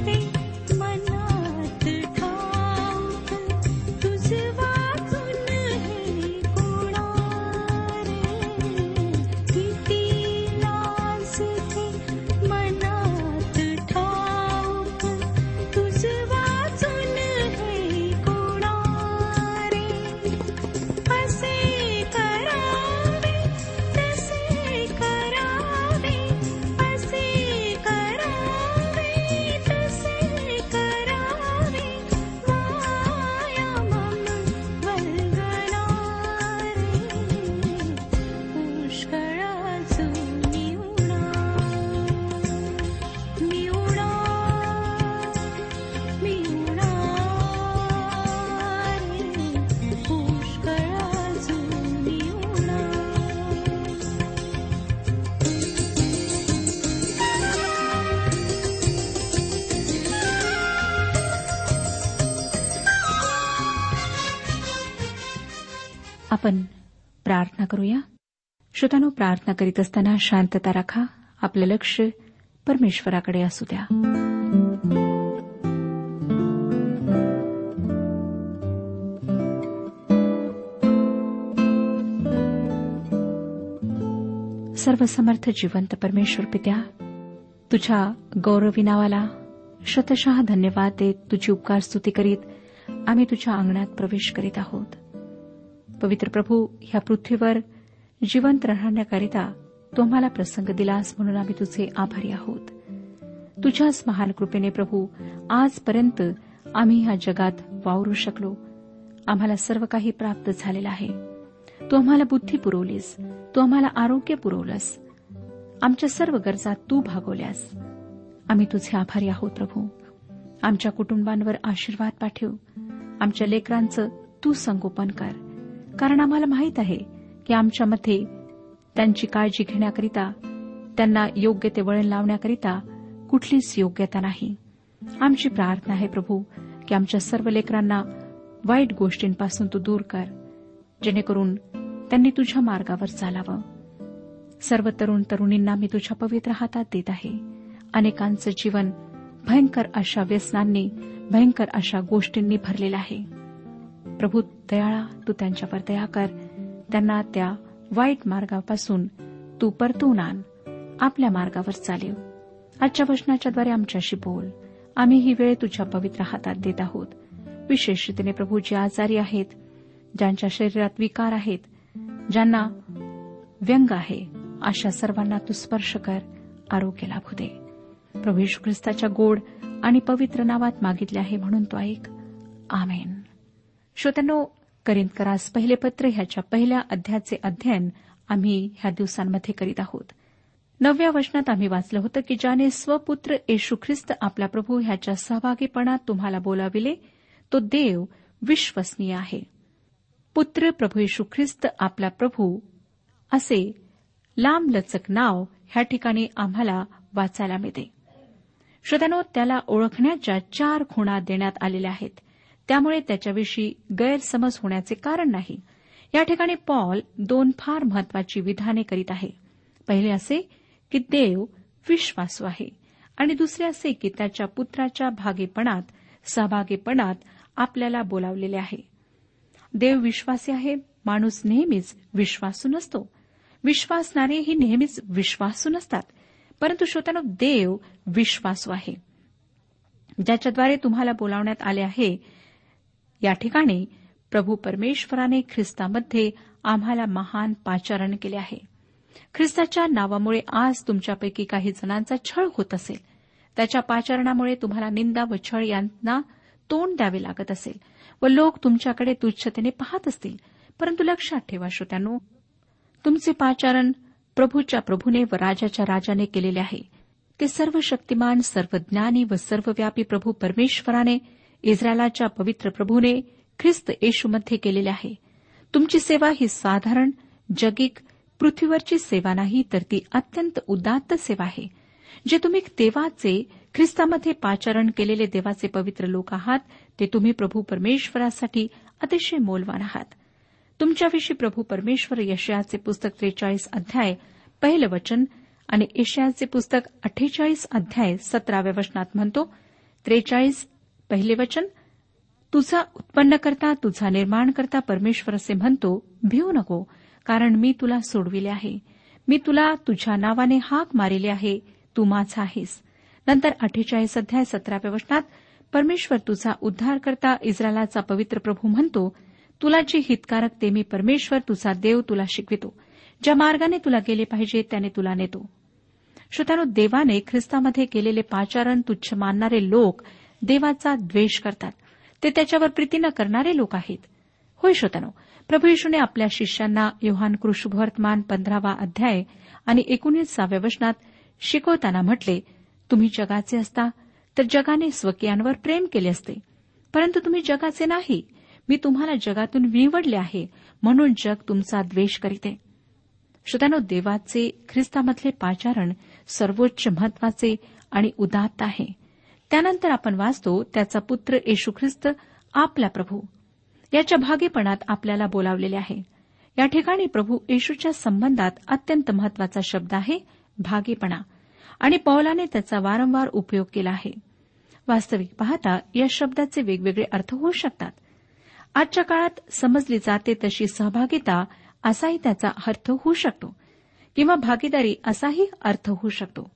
think आपण प्रार्थना करूया. श्रोतानो प्रार्थना करीत असताना शांतता राखा. आपलं लक्ष परमेश्वराकडे असू द्या. सर्वसमर्थ जिवंत परमेश्वर पित्या तुझ्या गौरवी नावाला शतशः धन्यवाद देत तुझी उपकार स्तुती करीत आम्ही तुझ्या अंगणात प्रवेश करीत आहोत. पवित्र प्रभू ह्या पृथ्वीवर जिवंत राहण्याकरिता तू आम्हाला प्रसंग दिलास म्हणून आम्ही तुझे आभारी आहोत. तुझ्याच महान कृपेने प्रभू आजपर्यंत आम्ही ह्या जगात वावरू शकलो. आम्हाला सर्व काही प्राप्त झालेलं आहे. तू आम्हाला बुद्धी पुरवलीस. तू आम्हाला आरोग्य पुरवलंस. आमच्या सर्व गरजा तू भागवल्यास. आम्ही तुझे आभारी आहोत प्रभू. आमच्या कुटुंबांवर आशीर्वाद पाठव. आमच्या लेकरांचं तू संगोपन कर. कारण आम्हाला माहीत आहे की आमच्यामध्ये त्यांची काळजी घेण्याकरिता त्यांना योग्य ते वळण लावण्याकरिता कुठलीच योग्यता नाही. आमची प्रार्थना आहे प्रभू की आमच्या सर्व लेकरांना वाईट गोष्टींपासून तू दूर कर जेणेकरून त्यांनी तुझ्या मार्गावर चालावं. सर्व तरुण तरुणींना मी तुझ्या पवित्र हातात देत आहे. अनेकांचं जीवन भयंकर अशा व्यसनांनी भयंकर अशा गोष्टींनी भरलेलं आहे. प्रभू दयाळा तू त्यांच्यावर दया कर. त्यांना त्या वाईट मार्गापासून तू परतून आण. आपल्या मार्गावर चालेव. आजच्या वचनाच्याद्वारे आमच्याशी बोल. आम्ही ही वेळ तुझ्या पवित्र हातात देत आहोत. विशेष रीतीने प्रभू जे आजारी आहेत ज्यांच्या शरीरात विकार आहेत ज्यांना व्यंग आहे अशा सर्वांना तू स्पर्श कर आरोग्य लाभू दे. प्रभू ख्रिस्ताच्या गोड आणि पवित्र नावात मागितले आहे म्हणून तो ऐक. आमेन. श्रोत्यानो करिंदकरास पहिले पत्र ह्याच्या पहिल्या अध्यायाचे अध्ययन आम्ही ह्या दिवसांमध्ये करीत आहोत. नवव्या वचनात आम्ही वाचलं होतं की ज्याने स्वपुत्र येशू ख्रिस्त आपला प्रभू ह्याच्या सहभागीपणात तुम्हाला बोलाविले तो देव विश्वसनीय आहे. पुत्र प्रभू येशू ख्रिस्त आपला प्रभू असे लांबलचक नाव ह्या ठिकाणी आम्हाला वाचायला मिळते. श्रोत्यानो त्याला ओळखण्याच्या चार खुणा देण्यात आलेल्या आहेत. त्यामुळे त्याच्याविषयी गैरसमज होण्याचे कारण नाही. या ठिकाणी पॉल दोन फार महत्वाची विधाने करीत आहे. पहिले असे की देव विश्वासू आहे आणि दुसरे असे की त्याच्या पुत्राच्या भागेपणात सहभागीपणात आपल्याला बोलावलेले आहे. देव विश्वासी आहे माणूस नेहमीच विश्वासू नसतो. विश्वासणारेही नेहमीच विश्वासू नसतात परंतु श्रोत्यानो देव विश्वासू आहे. ज्याच्याद्वारे तुम्हाला बोलावण्यात आले आहे या ठिकाणी प्रभू परमेश्वराने ख्रिस्तामध्ये आम्हाला महान पाचारण केले आहे. ख्रिस्ताच्या नावामुळे आज तुमच्यापैकी काही जणांचा छळ होत असेल. त्याच्या पाचारणामुळे तुम्हाला निंदा व छळ यांना तोंड द्यावे लागत असेल व लोक तुमच्याकडे तुच्छतेने पाहत असतील. परंतु लक्षात ठेवा श्रोत्यानो तुमचे पाचारण प्रभूच्या प्रभूने व राजाच्या राजाने केलेले आहे. ते सर्व शक्तिमान सर्वज्ञानी व सर्वव्यापी प्रभू परमेश्वराने इस्रायलाच्या पवित्र प्रभूने ख्रिस्त येशूमध्ये केलेले आहे. तुमची सेवा ही साधारण जगिक पृथ्वीवरची सेवा नाही तर ती अत्यंत उदात्त सेवा आहे. जे तुम्ही देवाचे ख्रिस्तामध्ये पाचारण केलेले देवाचे पवित्र लोक आहात ते तुम्ही प्रभू परमेश्वरासाठी अतिशय मोलवान आहात. तुमच्याविषयी प्रभू परमेश्वर यशयाचे पुस्तक त्रेचाळीस अध्याय पहिलं वचन आणि एशियाचे पुस्तक अठ्ठेचाळीस अध्याय सतराव्या वचनात म्हणतो त्रेचाळीस पहिले वचन तुझा उत्पन्न करता तुझा निर्माण करता परमेश्वर असे म्हणतो भिवू नको कारण मी तुला सोडविले आहे. मी तुला तुझ्या नावाने हाक मारिले आहे. तू माझा आहेस. नंतर अठ्ठेचाळीस अध्याय सतराव्या वचनात परमेश्वर तुझा उद्धार करता इस्रायलाचा पवित्र प्रभू म्हणतो तुला जे हितकारक ते मी परमेश्वर तुझा देव तुला शिकवितो. ज्या मार्गाने तुला गेले पाहिजे त्याने तुला नेतो. श्रोत्यानो देवाने ख्रिस्तामध्ये केलेले पाचारण तुच्छ मानणारे लोक देवाचा द्वेष करतात. ते त्याच्यावर प्रीती न करणारे लोक आहेत. होय श्रोतनो प्रभू येशूने आपल्या शिष्यांना योहान कृष्णवर्तमान पंधरावा अध्याय आणि एकोणीसाव्या वचनात शिकवताना म्हटले तुम्ही जगाचे असता तर जगाने स्वकीयांवर प्रेम केले असते. परंतु तुम्ही जगाचे नाही मी तुम्हाला जगातून विवडले आहे म्हणून जग तुमचा द्वेष करीते. श्रोत्यानो देवाचे ख्रिस्तामधले पाचारण सर्वोच्च महत्त्वाचे आणि उदात्त आहे. त्यानंतर आपण वाचतो त्याचा पुत्र येशू ख्रिस्त आपला प्रभू. याच्या भागेपणात आपल्याला बोलावलेले आहे. या ठिकाणी प्रभू येशूच्या संबंधात अत्यंत महत्त्वाचा शब्द आहे भागेपणा. आणि पौलाने त्याचा वारंवार उपयोग केला आहे. वास्तविक पाहता या शब्दाचे वेगवेगळे अर्थ होऊ शकतात. आजच्या काळात समजली जाते तशी सहभागिता असाही त्याचा अर्थ होऊ शकतो. किंवा भागीदारी असाही अर्थ होऊ शकतो.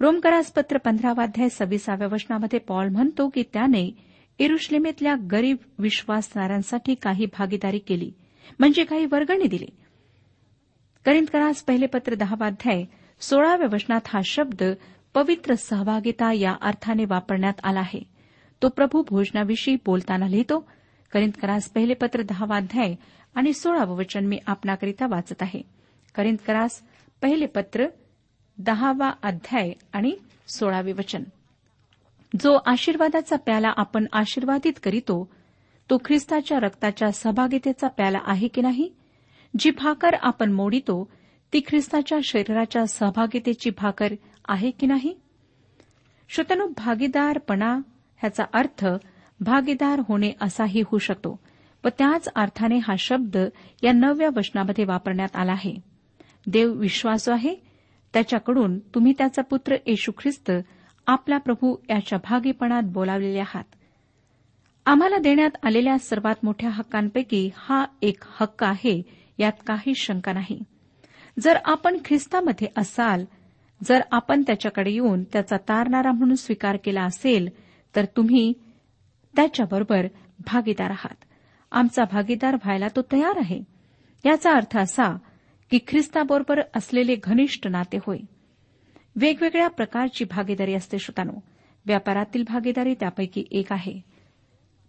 रोमकरासपत्र पंधरावाध्याय सव्वीसाव्या वचनामध्ये पॉल म्हणतो की त्याने इरुश्लेमेतल्या गरीब विश्वासणाऱ्यांसाठी काही भागीदारी केली म्हणजे काही वर्गणी दिली. करिंदकरास पहिले पत्र दहावाध्याय सोळाव्या वचनात हा शब्द पवित्र सहभागिता या अर्थाने वापरण्यात आला आहे. तो प्रभू भोजनाविषयी बोलताना लिहितो करिंदकरास पहिले पत्र दहावाध्याय आणि सोळावं वचन मी आपणाकरिता वाचत आहे. करिंदकरास पहिले पत्र दहावा अध्याय आणि सोळावे वचन. जो आशीर्वादाचा प्याला आपण आशीर्वादित करीतो तो ख्रिस्ताच्या रक्ताच्या सहभागितेचा प्याला आहे की नाही? जी भाकर आपण मोडितो ती ख्रिस्ताच्या शरीराच्या सहभागितेची भाकर आहे की नाही? श्रोतनु भागीदारपणा ह्याचा अर्थ भागीदार होणे असाही होऊ शकतो व त्याच अर्थाने हा शब्द या नवव्या वचनामध्ये वापरण्यात आला आहे. देव विश्वासू आहे त्याच्याकडून तुम्ही त्याचा पुत्र येशू ख्रिस्त आपला प्रभू याच्या भागीपणात बोलावलेले आहात. आम्हाला देण्यात आलेल्या सर्वात मोठ्या हक्कांपैकी हा एक हक्क आहे यात काही शंका नाही. जर आपण ख्रिस्तामध्ये असाल जर आपण त्याच्याकडे येऊन त्याचा तारणारा म्हणून स्वीकार केला असेल तर तुम्ही त्याच्याबरोबर भागीदार आहात. आमचा भागीदार व्हायला तो तयार आहे. याचा अर्थ असा की ख्रिस्ताबरोबर असलेले घनिष्ठ नाते होय. वेगवेगळ्या प्रकारची भागीदारी असते श्रोतानो. व्यापारातील भागीदारी त्यापैकी एक आहे.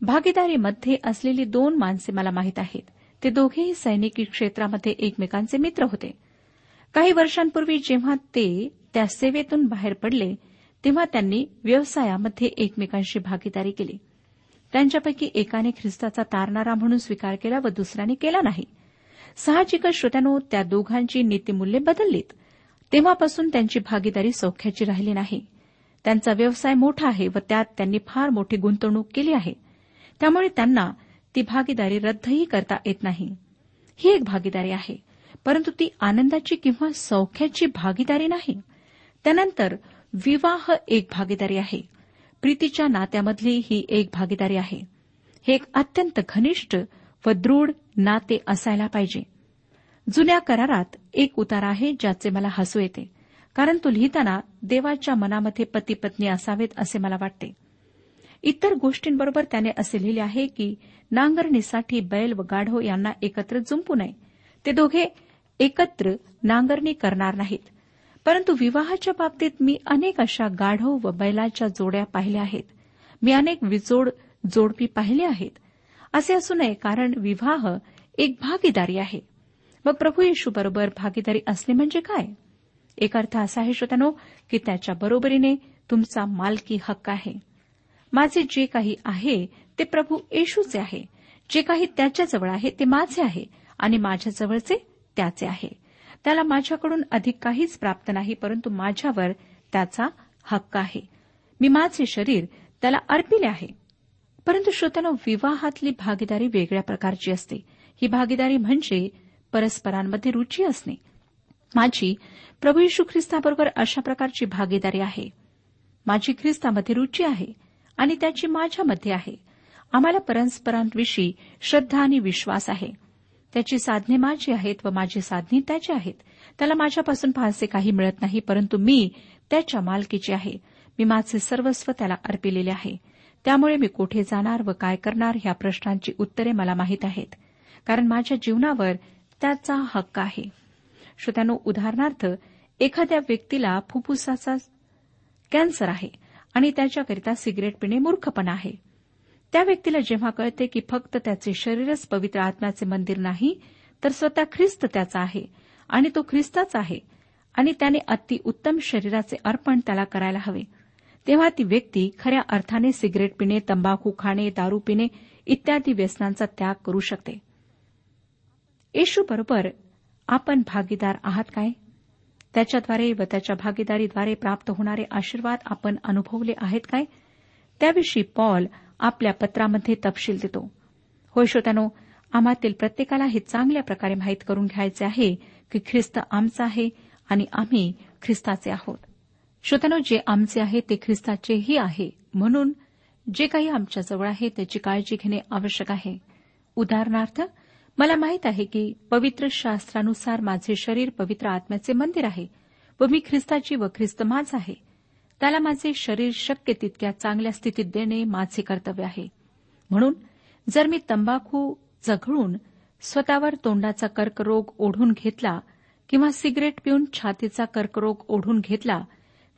भागीदारीमध्ये असलेली दोन माणसे मला माहीत आहेत. ते दोघेही सैनिकी क्षेत्रामध्ये एकमेकांचे मित्र होते. काही वर्षांपूर्वी जेव्हा ते त्या सेवेतून बाहेर पडले तेव्हा त्यांनी व्यवसायामध्ये एकमेकांशी भागीदारी केली. त्यांच्यापैकी एकाने ख्रिस्ताचा तारणारा म्हणून स्वीकार केला व दुसऱ्याने केला नाही. साहजिकच श्रोत्यानो त्या दोघांची नीतीमूल्ये बदललीत. तेव्हापासून त्यांची भागीदारी सौख्याची राहिली नाही. त्यांचा व्यवसाय मोठा आहे व त्यात त्यांनी फार मोठी गुंतवणूक केली आहे. त्यामुळे त्यांना ती भागीदारी रद्दही करता येत नाही. ही एक भागीदारी आहे परंतु ती आनंदाची किंवा सौख्याची भागीदारी नाही. त्यानंतर विवाह एक भागीदारी आहे. प्रीतीच्या नात्यामधली ही एक भागीदारी आहे. हे एक अत्यंत घनिष्ठ व दृढ नाते असायला पाहिजे. जुन्या करारात एक उतार आहे ज्याचे मला हसू येते. कारण तो लिहिताना देवाच्या मनामध्ये पती पत्नी असावेत असे मला वाटते. इतर गोष्टींबरोबर त्याने असे लिहिले आहे की नांगरणीसाठी बैल व गाढव यांना एकत्र जुंपू नये. ते दोघे एकत्र नांगरणी करणार नाहीत. परंतु विवाहाच्या बाबतीत मी अनेक अशा गाढव व बैलाच्या जोड्या पाहिल्या आहेत. मी अनेक विजोड जोडपी पाहिले आहेत. असे असू नये कारण विवाह एक भागीदारी आहे. मग प्रभू येशूबरोबर भागीदारी असणे म्हणजे काय? एक अर्थ असा आहे श्रोत्यानो की त्याच्या बरोबरीने तुमचा मालकी हक्क आहे. माझे जे काही आहे ते प्रभू येशूचे आहे. जे काही त्याच्याजवळ आहे ते माझे आहे. आणि माझ्याजवळचे त्याचे आहे. त्याला माझ्याकडून अधिक काहीच प्राप्त नाही परंतु माझ्यावर त्याचा हक्क आहे. मी माझे शरीर त्याला अर्पिले आहे. परंतु श्रोत्यानो विवाहातली भागीदारी वेगळ्या प्रकारची असते. ही भागीदारी म्हणजे परस्परांमध्ये रुची असणे. माझी प्रभू यशू ख्रिस्ताबरोबर अशा प्रकारची भागीदारी आहे. माझी ख्रिस्तामध्ये रुची आहे आणि त्याची माझ्यामध्ये आहे. आम्हाला परस्परांविषयी श्रद्धा आणि विश्वास आहे. त्याची साधने माझी आहेत व माझी साधने त्याची आहेत. त्याला माझ्यापासून फारसे काही मिळत नाही परंतु मी त्याच्या मालकीची आहे. मी माझे सर्वस्व त्याला अर्पिलेले आहे. त्यामुळे मी कुठे जाणार व काय करणार ह्या प्रश्नांची उत्तरे मला माहीत आहेत. कारण माझ्या जीवनावर त्याचा हक्क आहे. श्रोत्यानो उदाहरणार्थ एखाद्या व्यक्तीला फुफ्फुसाचा कॅन्सर आहे आणि त्याच्याकरिता सिगरेट पिणे मूर्खपणा आहे. त्या व्यक्तीला जेव्हा कळते की फक्त त्याचे शरीरच पवित्र आत्म्याचे मंदिर नाही तर स्वतः ख्रिस्त त्याचा आहे आणि तो ख्रिस्ताच आहे आणि त्याने अति उत्तम शरीराचे अर्पण त्याला करायला हवे. तेव्हा ती व्यक्ती खऱ्या अर्थाने सिगरेट पिणे तंबाखू खाणे दारू पिणे इत्यादी व्यसनांचा त्याग करू शकते. येशू बरोबर आपण भागीदार आहात काय? त्याच्याद्वारे व त्याच्या भागीदारीद्वारे प्राप्त होणारे आशीर्वाद आपण अनुभवले आहेत काय? त्याविषयी पॉल आपल्या पत्रामध्ये तपशील देतो. होय श्रोत्यानो आम्हातील प्रत्येकाला हे चांगल्या प्रकारे माहीत करून घ्यायचे आहे की ख्रिस्त आमचा आहे आणि आम्ही ख्रिस्ताचे आहोत. श्रोत्यानो जे आमचे आहे ते ख्रिस्ताचेही आहे. म्हणून जे काही आमच्याजवळ आहे त्याची काळजी घेणे आवश्यक आहे. उदाहरणार्थ मला माहीत आहे की पवित्र शास्त्रानुसार माझे शरीर पवित्र आत्म्याचे मंदिर आहे व मी ख्रिस्ताची व ख्रिस्त माझ आहे. त्याला माझे शरीर शक्य तितक्या चांगल्या स्थितीत देणे माझे कर्तव्य आहे. म्हणून जर मी तंबाखू जघळून स्वतःवर तोंडाचा कर्करोग ओढून घेतला किंवा सिगरेट पिऊन छातीचा कर्करोग ओढून घेतला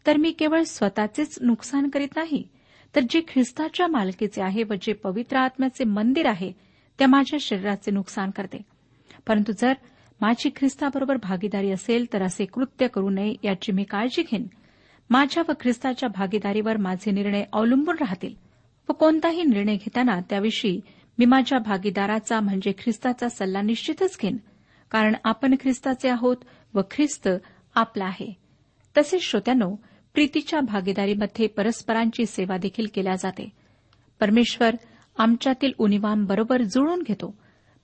तर मी केवळ स्वतःचेच नुकसान करीत नाही तर जे ख्रिस्ताच्या मालकीचे आहे व जे पवित्र आत्म्याचे मंदिर आहे त्या माझ्या शरीराचे नुकसान करते. परंतु जर माझी ख्रिस्ताबरोबर भागीदारी असेल तर असे कृत्य करू नये याची मी काळजी घेईन. माझ्या व ख्रिस्ताच्या भागीदारीवर माझे निर्णय अवलंबून राहतील. व कोणताही निर्णय घेताना त्याविषयी मी माझ्या भागीदाराचा म्हणजे ख्रिस्ताचा सल्ला निश्चितच घेईन कारण आपण ख्रिस्ताचे आहोत व ख्रिस्त आपला आहे. तसेच श्रोत्यानो प्रीतीच्या भागीदारीमध्ये परस्परांची सेवा देखील केल्या जाते. परमेश्वर आमच्यातील उनिवांबरोबर जुळून घेतो.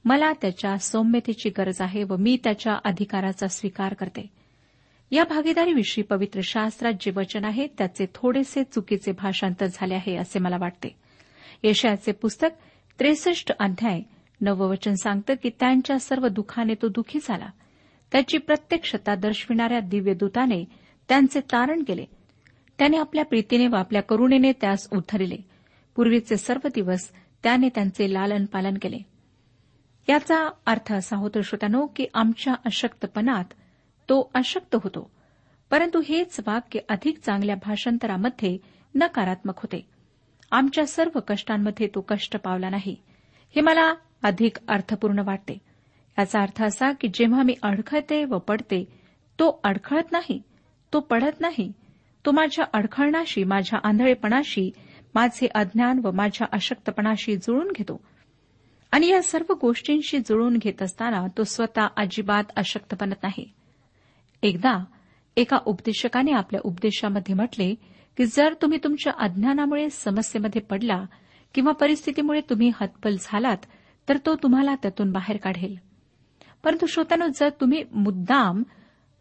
मला त्याच्या सौम्यतेची गरज आहे व मी त्याच्या अधिकाराचा स्वीकार करते. या भागीदारीविषयी पवित्र शास्त्रात जे वचन आहे त्याचे थोडेसे चुकीचे भाषांतर झाले आहे असे मला वाटते. यशयाचे पुस्तक त्रेसष्ट अध्याय नववचन सांगतं की त्यांच्या सर्व दुःखाने तो दुखी झाला. त्याची प्रत्यक्षता दर्शविणाऱ्या दिव्यदूताने त्यांचे तारण केले. त्याने आपल्या प्रीतीने व आपल्या करुणेने त्यास उद्धरिले. पूर्वीचे सर्व दिवस त्याने त्यांचे लालन पालन केले. याचा अर्थ असा होतो श्रोत्यानो की आमच्या अशक्तपणात तो अशक्त होतो परंतु हेच वाक्य अधिक चांगल्या भाषांतरामध्ये नकारात्मक होते. आमच्या सर्व कष्टांमध्ये तो कष्ट पावला नाही. हे मला अधिक अर्थपूर्ण वाटते. याचा अर्थ असा की जेव्हा मी अडखळते व पडते तो अडखळत नाही तो पडत नाही तो माझ्या अडखळणाशी माझ्या आंधळेपणाशी माझे अज्ञान व माझ्या अशक्तपणाशी जुळून घेतो. आणि या सर्व गोष्टींशी जुळून घेत असताना तो स्वतः अजिबात अशक्त बनत नाही. एकदा एका उपदेशकाने आपल्या उपदेशामध्ये म्हटले की जर तुम्ही तुमच्या अज्ञानामुळे समस्येमध्ये पडला किंवा परिस्थितीमुळे तुम्ही हतबल झालात तर तो तुम्हाला त्यातून बाहेर काढेल. परंतु श्रोत्यानो जर तुम्ही मुद्दाम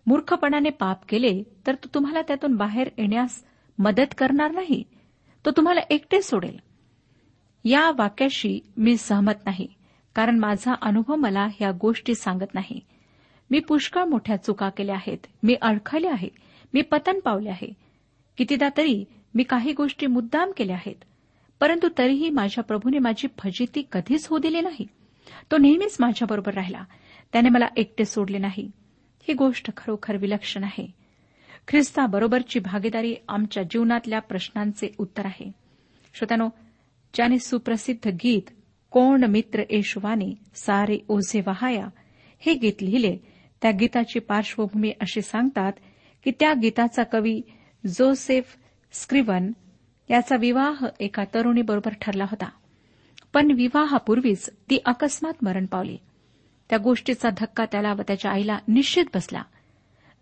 मूर्खपणाने पाप केले तर तो तुम्हाला त्यातून बाहेर येण्यास मदत करणार नाही. तो तुम्हाला एकटे सोडेल. या वाक्याशी मी सहमत नाही कारण माझा अनुभव मला ह्या गोष्टी सांगत नाही. मी पुष्कळ मोठ्या चुका केल्या आहेत. मी अडखले आहे. मी पतन पावले आहे. कितीदा तरी मी काही गोष्टी मुद्दाम केल्या आहेत परंतु तरीही माझ्या प्रभूने माझी फजिती कधीच होऊ दिली नाही. तो नेहमीच माझ्याबरोबर राहिला. त्याने मला एकटे सोडले नाही. ही गोष्ट खरोखर विलक्षण आहे. ख्रिस्ताबरोबरची भागीदारी आमच्या जीवनातल्या प्रश्नांचे उत्तर आहे. श्रोत्यानो ज्याने सुप्रसिद्ध गीत कोण मित्र येशुवाने सारे ओझे वहाया हे गीत लिहिले त्या गीताची पार्श्वभूमी अशी सांगतात की त्या गीताचा कवी जोसेफ स्क्रिवन याचा विवाह एका तरुणीबरोबर ठरला होता. पण विवाहापूर्वीच ती अकस्मात मरण पावली. त्या गोष्टीचा धक्का त्याला व त्याच्या आईला निश्चित बसला.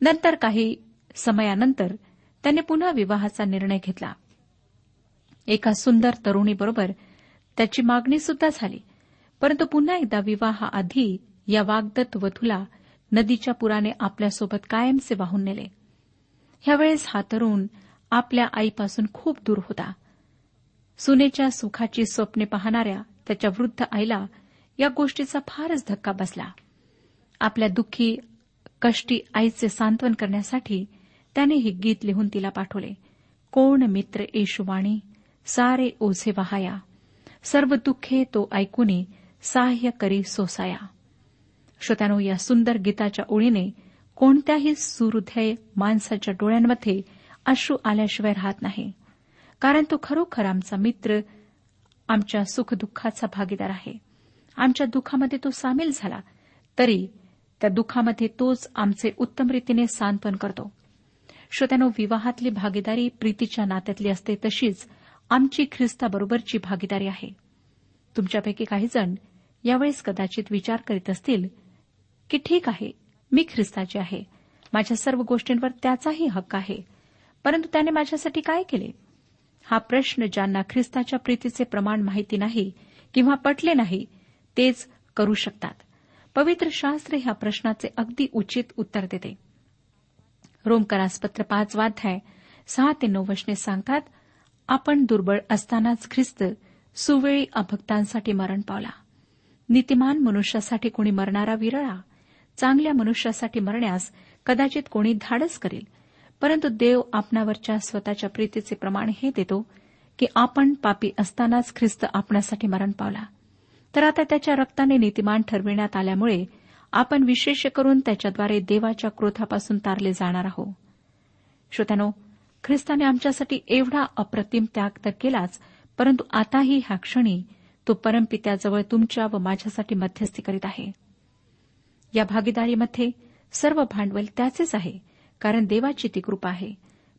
नंतर काही समयानंतर त्याने पुन्हा विवाहाचा निर्णय घेतला. एका सुंदर तरुणीबरोबर त्याची मागणी सुद्धा झाली. परंतु पुन्हा एकदा विवाहाआधी या वागदत्त वधूला नदीच्या पुराने आपल्यासोबत कायमचे वाहून नेले. ह्यावेळेस हा तरुण आपल्या आईपासून खूप दूर होता. सुनेच्या सुखाची स्वप्ने पाहणाऱ्या त्याच्या वृद्ध आईला या गोष्टीचा फारच धक्का बसला. आपल्या दुःखी कष्टी आईचे सांत्वन करण्यासाठी त्याने हे गीत लिहून तिला पाठवले. कोण मित्र येशुवाणी सारे ओझे वहाया. सर्व दुःखे तो ऐकूने सहाय्य करी सोसाया. श्रोत्यानो या सुंदर गीताच्या ओळीने कोणत्याही सुहृदय माणसाच्या डोळ्यांमध्ये अश्रू आल्याशिवाय राहत नाही. कारण तो खरोखर आमचा मित्र आमच्या सुखदुःखाचा भागीदार आहे. आमच्या दुःखामध्ये तो सामील झाला. तरी त्या दुःखामध्ये तोच आमचे उत्तम रीतीने सांत्वन करतो. श्रोत्यानो विवाहातली भागीदारी प्रीतीच्या नात्यातली असते तशीच आमची ख्रिस्ताबरोबरची भागीदारी आहे. तुमच्यापैकी काही जण यावेळेस कदाचित विचार करीत असतील की ठीक आहे मी ख्रिस्ताची आहे. माझ्या सर्व गोष्टींवर त्याचाही हक्क आहे. परंतु त्याने माझ्यासाठी काय केले? हा प्रश्न ज्यांना ख्रिस्ताच्या प्रीतीचे प्रमाण माहिती नाही किंवा पटले नाही तेच करू शकतात. पवित्र शास्त्र ह्या प्रश्नाचे अगदी उचित उत्तर देते. रोमकरासपत्र पाच वाध्याय सहा ते नऊ वशने सांगतात आपण दुर्बळ असतानाच ख्रिस्त सुवेळी अभक्तांसाठी मरण पावला. नीतिमान मनुष्यासाठी कोणी मरणारा विरळा चांगल्या मनुष्यासाठी मरण्यास कदाचित कोणी धाडस करेल. परंतु देव आपणावरच्या स्वतःच्या प्रीतीचे प्रमाण हे देतो की आपण पापी असतानाच ख्रिस्त आपणासाठी मरण पावला. तर आता त्याच्या रक्ताने नीतिमान ठरविण्यात आल्यामुळे आपण विशेष करून त्याच्याद्वारे देवाच्या क्रोधापासून तारले जाणार आहोत. श्रोत्यानो ख्रिस्ताने आमच्यासाठी एवढा अप्रतिम त्याग तर केलाच परंतु आताही ह्या क्षणी तो परमपित्याजवळ तुमच्या व माझ्यासाठी मध्यस्थी करीत आहे. या भागीदारीमध्ये सर्व भांडवल त्याचेच आहे कारण देवाची ती कृपा आहे.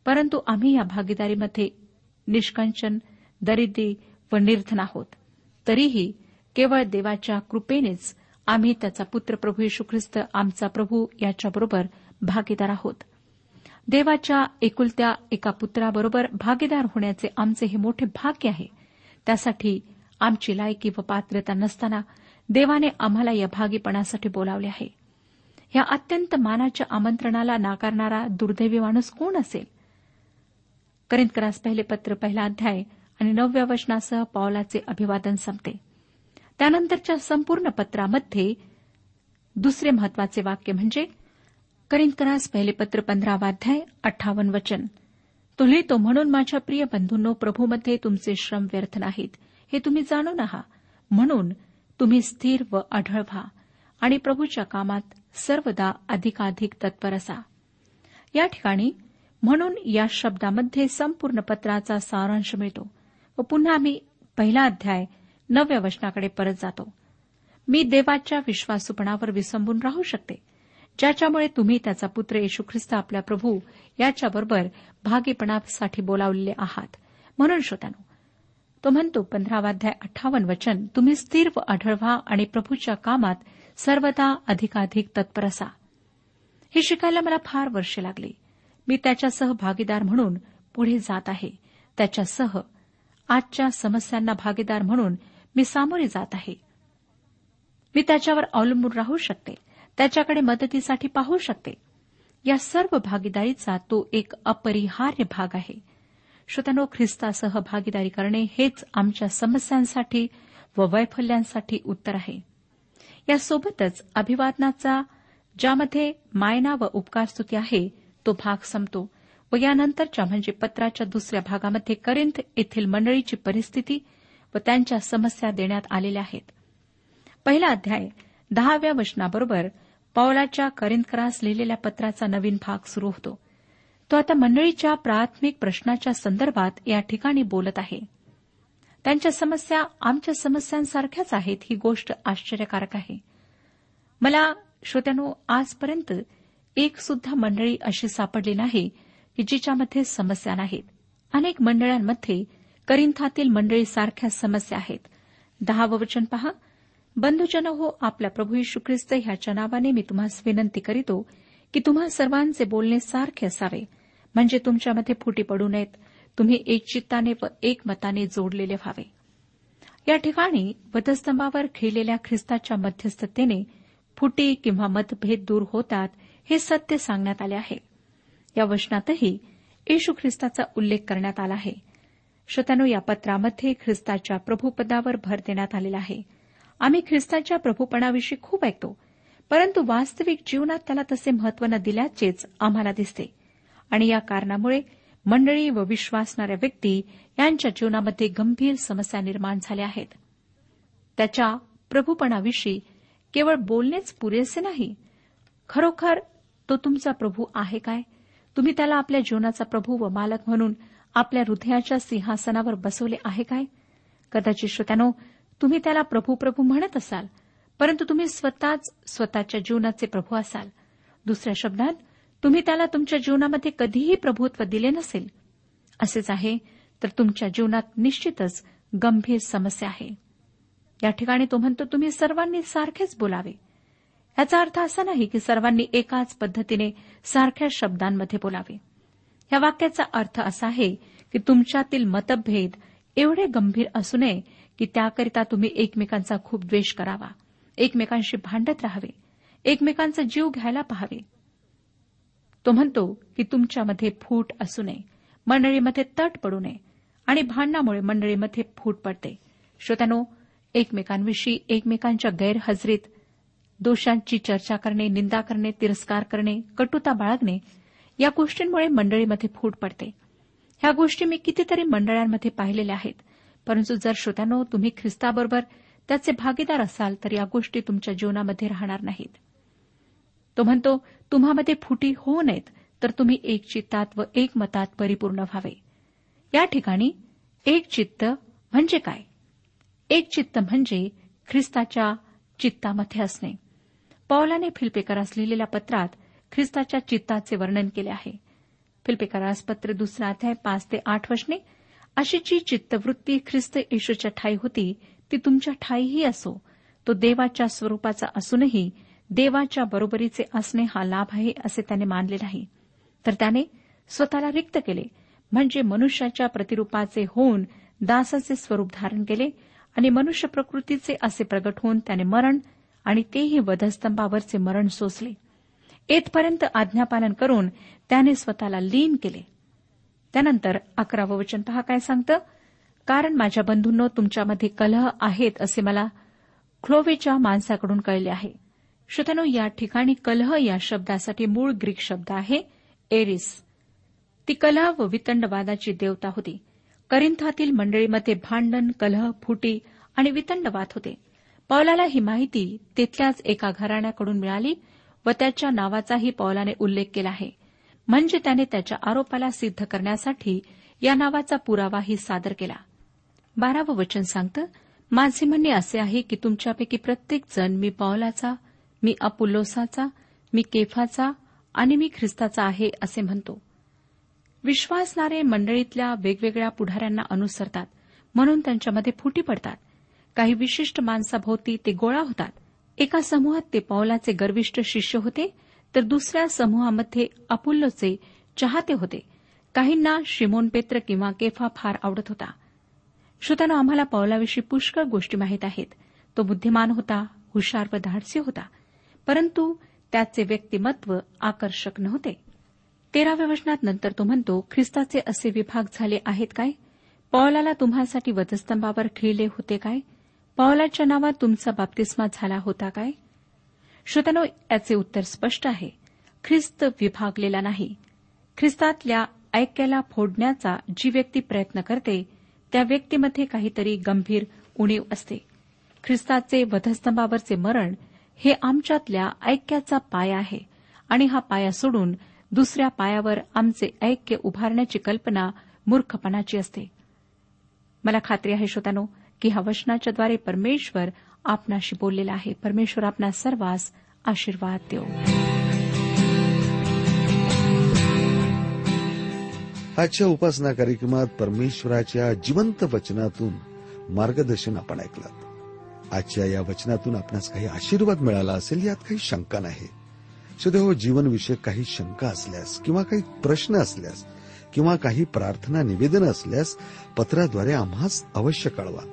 परंतु आम्ही या भागीदारीमध्ये निष्कंचन दरिद्री व निर्धन आहोत. तरीही केवळ देवाच्या कृपेनेच आम्ही त्याचा पुत्र प्रभू येशू ख्रिस्त आमचा प्रभू याच्याबरोबर भागीदार आहोत. देवाच्या एकुलत्या एका पुत्राबरोबर भागीदार होण्याचे आमचे हे मोठे भाग्य आहे. त्यासाठी आमची लायकी व पात्रता नसताना देवाने आम्हाला या भागीपणासाठी बोलावले आहे. या अत्यंत मानाच्या आमंत्रणाला नाकारणारा दुर्दैवी माणूस कोण असेल? करिंदकरास पहिले पत्र पहिला अध्याय आणि नवव्या वचनासह पावलाचे अभिवादन संपते. त्यानंतरच्या संपूर्ण पत्रामध्ये दुसरे महत्त्वाचे वाक्य म्हणजे करिंदकरास पहिले पत्र पंधरावा अध्याय अठ्ठावन्न वचन. तो लिहितो म्हणून माझ्या प्रिय बंधूंनो प्रभूमध्ये तुमचे श्रम व्यर्थ नाहीत. हे तुम्ही जाणून आहात म्हणून तुम्ही स्थिर व आढळ व्हा आणि प्रभूच्या कामात सर्वदा अधिकाधिक तत्पर असा. या ठिकाणी म्हणून या शब्दामध्ये संपूर्ण पत्राचा सारांश मिळतो व पुन्हा मी पहिला अध्याय नवव्या वचनाकडे परत जातो. मी देवाच्या विश्वासूपणावर विसंबून राहू शकते. ज्याच्यामुळे तुम्ही त्याचा पुत्र येशू ख्रिस्त आपल्या प्रभू याच्याबरोबर भागीपणासाठी बोलावलेले आहात. म्हणून श्रोत्यानो तो म्हणतो पंधरावाध्याय अठ्ठावन्न वचन तुम्ही स्थिर व आढळवा आणि प्रभूच्या कामात सर्वदा अधिकाधिक तत्पर असा. हे शिकायला मला फार वर्षे लागली. मी त्याच्यासह भागीदार म्हणून पुढे जात आहे. त्याच्यासह आजच्या समस्यांना भागीदार म्हणून मी सामोरे जात आहे. मी त्याच्यावर अवलंबून राहू शकते. त्याच्याकडे मदतीसाठी पाहू शकते. या सर्व भागीदारीचा तो एक अपरिहार्य भाग आहे. श्रोत्यानो ख्रिस्तासह भागीदारी करणे हेच आमच्या समस्यांसाठी व वैफल्यांसाठी उत्तर आहे. यासोबतच अभिवादनाचा ज्यामध्ये मायना व उपकारस्तुती आहे तो भाग संपतो व यानंतरच्या म्हणजे पत्राच्या दुसऱ्या भागामध्ये करिंथ येथील मंडळीची परिस्थिती व त्यांच्या समस्या देण्यात आलेल्या आहेत. पहिला अध्याय दहाव्या वचनाबरोबर पौलाच्या करिंदकरास लिहिलेल्या पत्राचा नवीन भाग सुरू होतो. तो आता मंडळीच्या प्राथमिक प्रश्नाच्या संदर्भात या ठिकाणी बोलत आहे. त्यांच्या समस्या आमच्या समस्यांसारख्याच आहेत ही गोष्ट आश्चर्यकारक आहे. मला श्रोत्यानो आजपर्यंत एक सुद्धा मंडळी अशी सापडली नाही की जिच्यामध्ये समस्या नाहीत. अनेक मंडळांमध्ये करिंथातील मंडळीसारख्या समस्या आहेत. दहावं वचन पहा. बंधुजन हो आपल्या प्रभू यशू ख्रिस्त ह्याच्या नावाने मी तुम्हाला विनंती करीतो की तुम्हा सर्वांचे बोलणे सारखे असावे. म्हणजे तुमच्यामध्ये फुटी पडू नयेत. तुम्ही एक चित्ताने व एक मताने जोडलेले व्हावे. या ठिकाणी वधस्तंभावर खेळलेल्या ख्रिस्ताच्या मध्यस्थतेने फुटी किंवा मतभेद दूर होतात हे सत्य सांगण्यात आले आहे. या वचनातही येशू ख्रिस्ताचा उल्लेख करण्यात आला आहे. श्रोत्यानो या पत्रामध्ये ख्रिस्ताच्या प्रभूपदावर भर देण्यात आलेला आहे. आम्ही ख्रिस्ताच्या प्रभूपणाविषयी खूप ऐकतो परंतु वास्तविक जीवनात त्याला तसे महत्त्व न दिल्याचेच आम्हाला दिसते. आणि या कारणामुळे मंडळी व विश्वासणाऱ्या व्यक्ती यांच्या जीवनामध्ये गंभीर समस्या निर्माण झाल्या आहेत. त्याच्या प्रभूपणाविषयी केवळ बोलणेच पुरेसे नाही. खरोखर तो तुमचा प्रभू आहे काय? तुम्ही त्याला आपल्या जीवनाचा प्रभू व मालक म्हणून आपल्या हृदयाच्या सिंहासनावर बसवले आहे काय? कदाचित श्रोत्यानो तुम्ही त्याला प्रभू प्रभू म्हणत असाल परंतु तुम्ही स्वतःच स्वतःच्या जीवनाचे प्रभू असाल. दुसऱ्या शब्दात तुम्ही त्याला तुमच्या जीवनामध्ये कधीही प्रभुत्व दिले नसेल. असेच आहे तर तुमच्या जीवनात निश्चितच गंभीर समस्या आहे. या ठिकाणी तो म्हणतो तुम्ही सर्वांनी सारखेच बोलावे. याचा अर्थ असा नाही की सर्वांनी एकाच पद्धतीने सारख्या शब्दांमध्ये बोलावे. या वाक्याचा अर्थ असा आहे की तुमच्यातील मतभेद एवढे गंभीर असू नये की त्याकरिता तुम्ही एकमेकांचा खूप द्वेष करावा. एकमेकांशी भांडत राहावे. एकमेकांचा जीव घ्यायला पाहावे. तो म्हणतो की तुमच्यामध्ये फूट असू नये. मंडळीमध्ये तट पडू नये आणि भांडणामुळे मंडळीमध्ये फूट पडते. श्रोत्यानो एकमेकांविषयी एकमेकांच्या गैरहजरीत दोषांची चर्चा करणे निंदा करणे तिरस्कार करणे कटुता बाळगणे या गोष्टींमुळे मंडळीमध्ये फूट पडते. ह्या गोष्टी मी कितीतरी मंडळांमध्ये पाहिलेल्या आहेत. परंतु जर श्रोत्यानो तुम्ही ख्रिस्ताबरोबर त्याचे भागीदार असाल तर या गोष्टी तुमच्या जीवनामध्ये राहणार नाहीत. तो म्हणतो तुम्हामध्ये फुटी होऊ नयेत तर तुम्ही एक चित्तात व एक मतात परिपूर्ण व्हावे. या ठिकाणी एक चित्त म्हणजे काय? एक चित्त म्हणजे ख्रिस्ताच्या चित्तामध्ये असणे. पौलाने फिल्पेकरास लिहिलेल्या पत्रात ख्रिस्ताच्या चित्ताचे वर्णन केले आहे. फिल्पेकारासपत्र दुसरा अध्याय पाच ते आठ वचने अशी जी चित्तवृत्ती ख्रिस्त येशूच्या ठाई होती ती तुमच्या ठाईही असो. तो देवाच्या स्वरूपाचा असूनही देवाच्या बरोबरीचे असणे हा लाभ आहे असे त्याने मानले नाही तर त्याने स्वतःला रिक्त केले म्हणजे मनुष्याच्या प्रतिरूपाचे होऊन दासाचे स्वरूप धारण केले आणि मनुष्य प्रकृतीचे असे प्रगट होऊन त्याने मरण आणि तेही वधस्तंभावरचे मरण सोसले. येथपर्यंत आज्ञापालन करून त्याने स्वतःला लीन केले. त्यानंतर अकरावं वचन पहा काय सांगतं? कारण माझ्या बंधूंनो तुमच्यामध्ये कलह आहेत असे मला क्लोवेच्या माणसाकडून कळले आहे. श्रोतनो या ठिकाणी कलह या शब्दासाठी मूळ ग्रीक शब्द आहे एरिस. ती कलह व वितंडवादाची देवता होती. करिंथातील मंडळीमध्ये भांडण कलह फुटी आणि वितंडवाद होते. पौलाला ही माहिती तिथल्याच एका घराण्याकडून मिळाली व त्याच्या नावाचाही पौलाने उल्लेख केला आहे. म्हणजे त्याने त्याच्या आरोपाला सिद्ध करण्यासाठी या नावाचा पुरावाही सादर केला. बारावं वचन सांगतं माझे म्हणणे असे आहे की तुमच्यापैकी प्रत्येक जण मी पौलाचा मी अपुल्लोसाचा मी केफाचा आणि मी ख्रिस्ताचा आहे असे म्हणतो. विश्वासणारे मंडळीतल्या वेगवेगळ्या पुढाऱ्यांना अनुसरतात म्हणून त्यांच्यामध्ये फुटी पडतात. काही विशिष्ट माणसाभोवती ते गोळा होतात. एका समूहात ते पौलाचे गर्विष्ठ शिष्य होते तर दुसऱ्या समूहामध्ये अपुल्लोचे चाहते होते. काहींना शिमोन पेत्र किंवा केफा फार आवडत होता. श्रोतांनो आम्हाला पौलाविषयी पुष्कळ गोष्टी माहीत आहेत. तो बुद्धिमान होता हुशार व धाडसी होता. परंतु त्याचे व्यक्तिमत्व आकर्षक नव्हते. तेराव्या वचनात नंतर तो म्हणतो ख्रिस्ताचे असे विभाग झाले आहेत काय? पौलाला तुम्हासाठी वधस्तंभावर खिळले होते काय? पावलाच्या नावात तुमचा बाप्तिस्मा झाला होता काय? श्रोतनो याचे उत्तर स्पष्ट आहे. ख्रिस्त विभागलेला नाही. ख्रिस्तातल्या ऐक्याला फोडण्याचा जी व्यक्ती प्रयत्न करते त्या व्यक्तीमध्ये काहीतरी गंभीर उणीव असते. ख्रिस्ताचे वधस्तंभावरचे मरण हे आमच्यातल्या ऐक्याचा पाया आहे आणि हा पाया सोडून दुसऱ्या पायावर आमचे ऐक्य उभारण्याची कल्पना मूर्खपणाची असते. मला खात्री आहे श्रोतानो की वचनाच्या वचनाच्याद्वारे परमेश्वर आपणाशी बोललेला आहे. परमेश्वर आपणा सर्वांस आशीर्वाद देऊ आजच्या उपासना कार्यक्रमात परमेश्वराच्या जिवंत वचनातून मार्गदर्शन आपण ऐकलं. आजच्या या वचनातून आपणास काही आशीर्वाद मिळाला असेल यात काही शंका नाही. सुदैव हो, जीवनविषयक काही शंका असल्यास किंवा काही प्रश्न असल्यास किंवा काही प्रार्थना निवेदन असल्यास पत्राद्वारे आम्हास अवश्य कळवा.